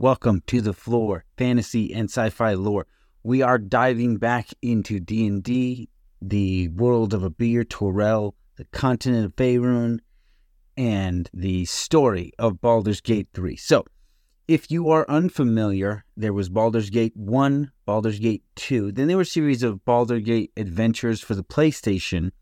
Welcome to the Flore, fantasy and sci-fi lore. We are diving back into D&D, the world of Abeir-Toril, the continent of Faerun, and the story of Baldur's Gate 3. So, if you are unfamiliar, there was Baldur's Gate 1, Baldur's Gate 2, then there were a series of Baldur's Gate adventures for the PlayStation,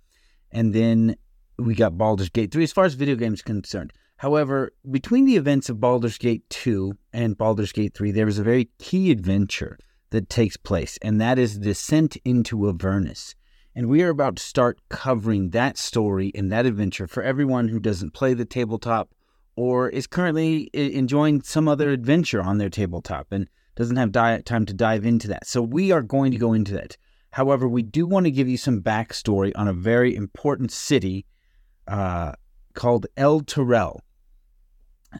and then we got Baldur's Gate 3 as far as video games concerned. However, between the events of Baldur's Gate 2 and Baldur's Gate 3, there is a very key adventure that takes place, and that is Descent into Avernus. And we are about to start covering that story and that adventure for everyone who doesn't play the tabletop or is currently enjoying some other adventure on their tabletop and doesn't have di- time to dive into that. So we are going to go into that. However, we do want to give you some backstory on a very important city uh, called Elturel.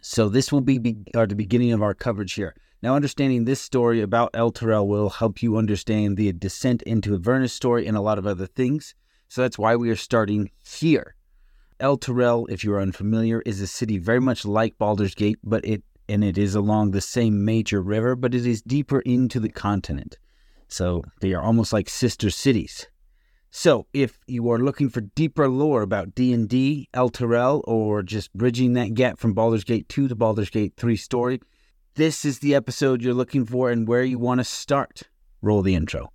So this will be, be uh, the beginning of our coverage here. Now, understanding this story about Elturel will help you understand the descent into Avernus story and a lot of other things. So that's why we are starting here. Elturel, if you are unfamiliar, is a city very much like Baldur's Gate, but it and it is along the same major river, but it is deeper into the continent. So they are almost like sister cities. So, if you are looking for deeper lore about D&D, Elturel, or just bridging that gap from Baldur's Gate 2 to Baldur's Gate 3 story, this is the episode you're looking for and where you want to start. Roll the intro.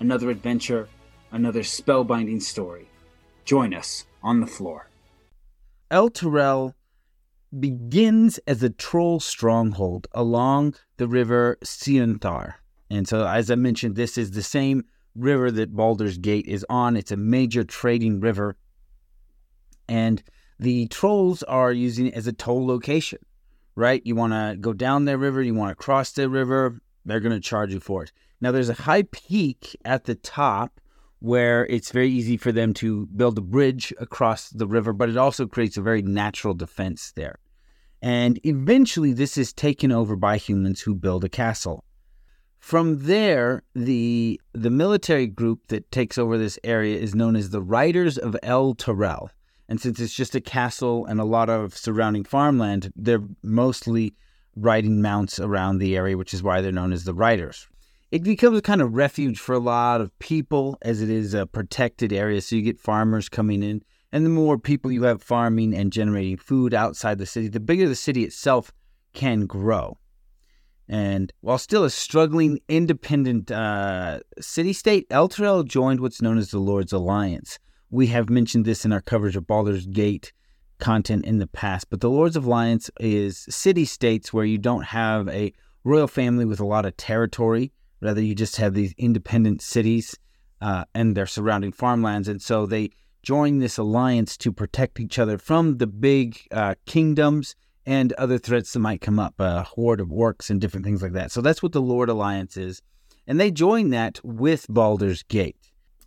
another adventure, another spellbinding story. Join us on the Flore. Elturel begins as a troll stronghold along the river Chionthar. And so, as I mentioned, this is the same river that Baldur's Gate is on. It's a major trading river. And the trolls are using it as a toll location, right? You want to go down their river, you want to cross their river, they're going to charge you for it. Now, there's a high peak at the top where it's very easy for them to build a bridge across the river, but it also creates a very natural defense there. And eventually, this is taken over by humans who build a castle. From there, the the military group that takes over this area is known as the Riders of Elturel. And since it's just a castle and a lot of surrounding farmland, they're mostly riding mounts around the area, which is why they're known as the Riders it becomes a kind of refuge for a lot of people as it is a protected area. So you get farmers coming in, and the more people you have farming and generating food outside the city, the bigger the city itself can grow. And while still a struggling independent uh, city state, Elturel joined what's known as the Lord's Alliance. We have mentioned this in our coverage of Baldur's Gate content in the past, but the Lord's Alliance is city states where you don't have a royal family with a lot of territory Rather, you just have these independent cities uh, and their surrounding farmlands. And so they join this alliance to protect each other from the big uh, kingdoms and other threats that might come up, a horde of orcs and different things like that. So that's what the Lord Alliance is. And they join that with Baldur's Gate.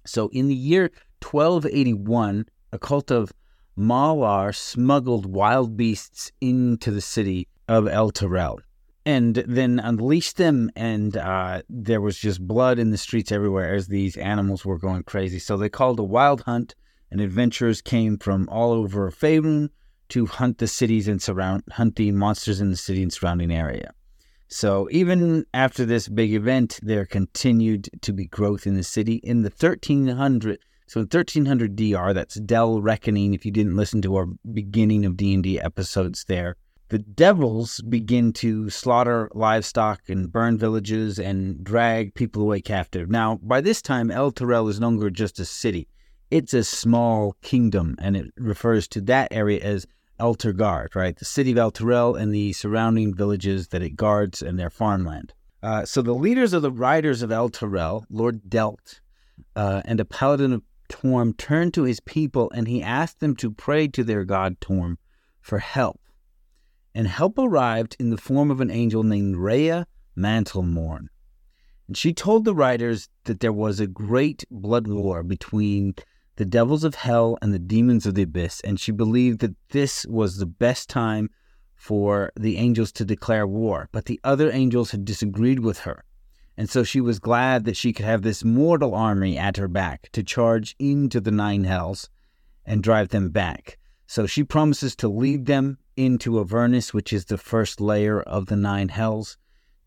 So in the year 1281, a cult of Malar smuggled wild beasts into the city of Elturel and then unleashed them and uh, there was just blood in the streets everywhere as these animals were going crazy so they called a wild hunt and adventurers came from all over Faerun to hunt the cities and surround hunt the monsters in the city and surrounding area. So even after this big event, there continued to be growth in the city. In the 1300, so in 1300 DR, that's Dale Reckoning. If you didn't listen to our beginning of D and D episodes, there, the devils begin to slaughter livestock and burn villages and drag people away captive. Now, by this time, Elturel is no longer just a city; it's a small kingdom, and it refers to that area as Elturgard, right? The city of Elturel and the surrounding villages that it guards and their farmland. Uh, so the leaders of the riders of Elturel, Lord Dhelt, uh, and a paladin of Torm turned to his people and he asked them to pray to their god Torm for help. And help arrived in the form of an angel named Rhea Mantlemorn. And she told the riders that there was a great blood war between the devils of hell and the demons of the abyss, and she believed that this was the best time for the angels to declare war. But the other angels had disagreed with her, and so she was glad that she could have this mortal army at her back to charge into the nine hells and drive them back. So she promises to lead them into Avernus, which is the first layer of the nine hells,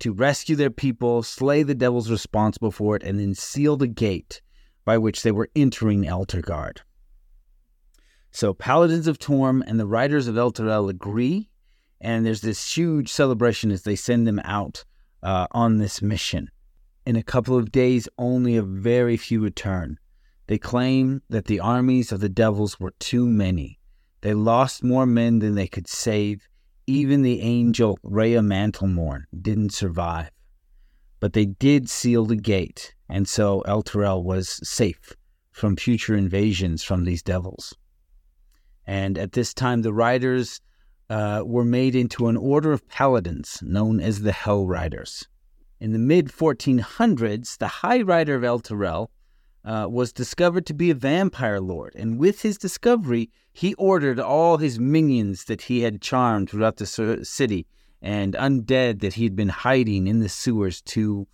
to rescue their people, slay the devils responsible for it, and then seal the gate by which they were entering Elturgard. So Paladins of Torm and the Riders of Elturel agree, and there's this huge celebration as they send them out uh, on this mission. In a couple of days, only a very few return. They claim that the armies of the devils were too many. They lost more men than they could save. Even the angel Rhea Mantlemorn didn't survive. But they did seal the gate, and so Elturel was safe from future invasions from these devils. And at this time, the riders uh, were made into an order of paladins known as the Hell Riders. In the mid 1400s, the High Rider of Elturel uh, was discovered to be a vampire lord, and with his discovery, he ordered all his minions that he had charmed throughout the city and undead that he had been hiding in the sewers to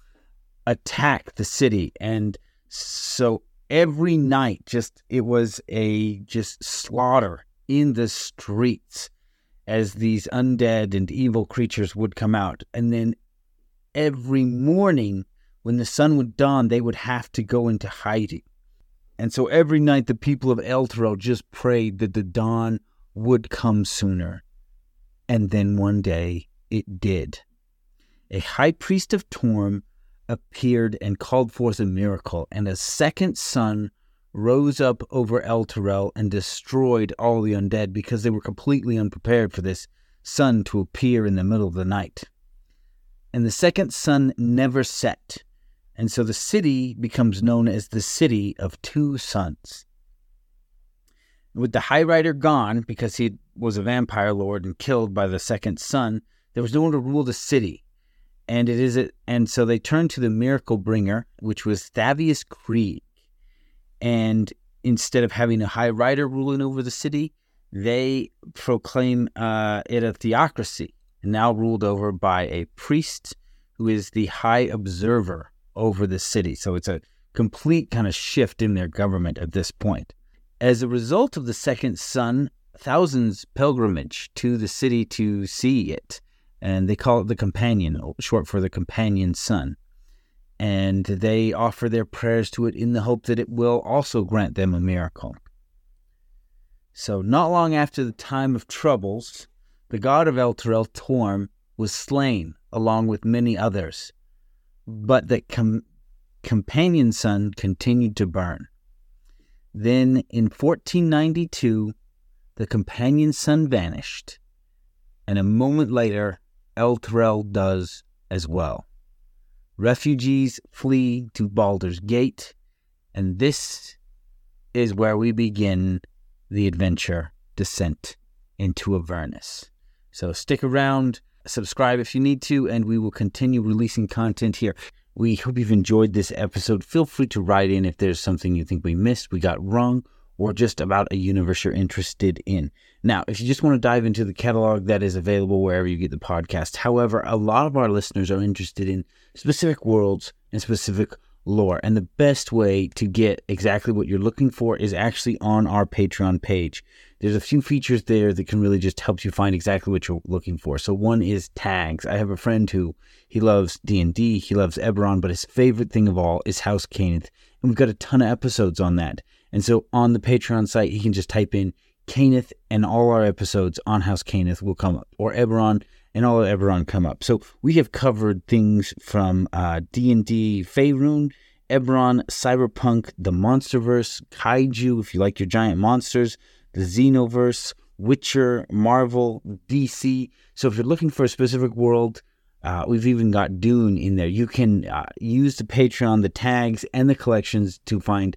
attack the city. And so every night, just it was a just slaughter in the streets as these undead and evil creatures would come out. And then every morning, when the sun would dawn, they would have to go into hiding. And so every night, the people of Elturel just prayed that the dawn would come sooner. And then one day, it did. A high priest of Torm appeared and called forth a miracle, and a second sun rose up over Elturel and destroyed all the undead because they were completely unprepared for this sun to appear in the middle of the night. And the second sun never set, and so the city becomes known as the City of Two Suns. With the High Rider gone, because he was a vampire lord and killed by the second sun, there was no one to rule the city. And it is a, and so they turned to the miracle bringer, which was Thavius Kreeg. And instead of having a high rider ruling over the city, they proclaim uh, it a theocracy, now ruled over by a priest who is the high observer over the city. So it's a complete kind of shift in their government at this point. As a result of the second sun, thousands pilgrimage to the city to see it and they call it the companion, short for the companion sun. And they offer their prayers to it in the hope that it will also grant them a miracle. So, not long after the time of troubles, the god of Elturel, Torm, was slain along with many others, but the com- companion sun continued to burn. Then, in 1492, the companion sun vanished, and a moment later, Elturel does as well. Refugees flee to Baldur's Gate, and this is where we begin the adventure descent into Avernus. So stick around, subscribe if you need to, and we will continue releasing content here. We hope you've enjoyed this episode. Feel free to write in if there's something you think we missed, we got wrong, or just about a universe you're interested in. Now, if you just want to dive into the catalog, that is available wherever you get the podcast. However, a lot of our listeners are interested in specific worlds and specific lore. And the best way to get exactly what you're looking for is actually on our Patreon page. There's a few features there that can really just help you find exactly what you're looking for. So one is tags. I have a friend who he loves D&D, he loves Eberron, but his favorite thing of all is House Cannith. And we've got a ton of episodes on that. And so on the Patreon site, he can just type in Cannith and all our episodes on House Cannith will come up, or Eberron and all of Eberron come up. So we have covered things from uh, D&D Faerun, Eberron, Cyberpunk, the Monsterverse, Kaiju, if you like your giant monsters, the Xenoverse, Witcher, Marvel, DC. So if you're looking for a specific world, uh, we've even got Dune in there. You can uh, use the Patreon, the tags, and the collections to find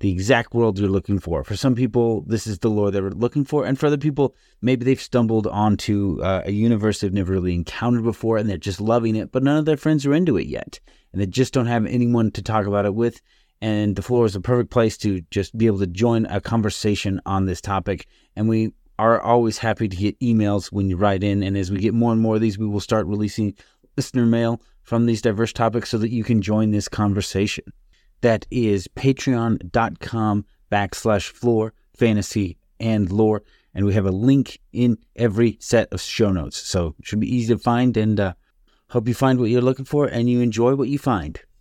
the exact world you're looking for. For some people, this is the lore they're looking for, and for other people, maybe they've stumbled onto uh, a universe they've never really encountered before, and they're just loving it, but none of their friends are into it yet, and they just don't have anyone to talk about it with. And the Flore is a perfect place to just be able to join a conversation on this topic. And we are always happy to get emails when you write in. And as we get more and more of these, we will start releasing listener mail from these diverse topics so that you can join this conversation. That is patreon.com backslash Flore fantasy and lore. And we have a link in every set of show notes. So it should be easy to find and uh, hope you find what you're looking for and you enjoy what you find.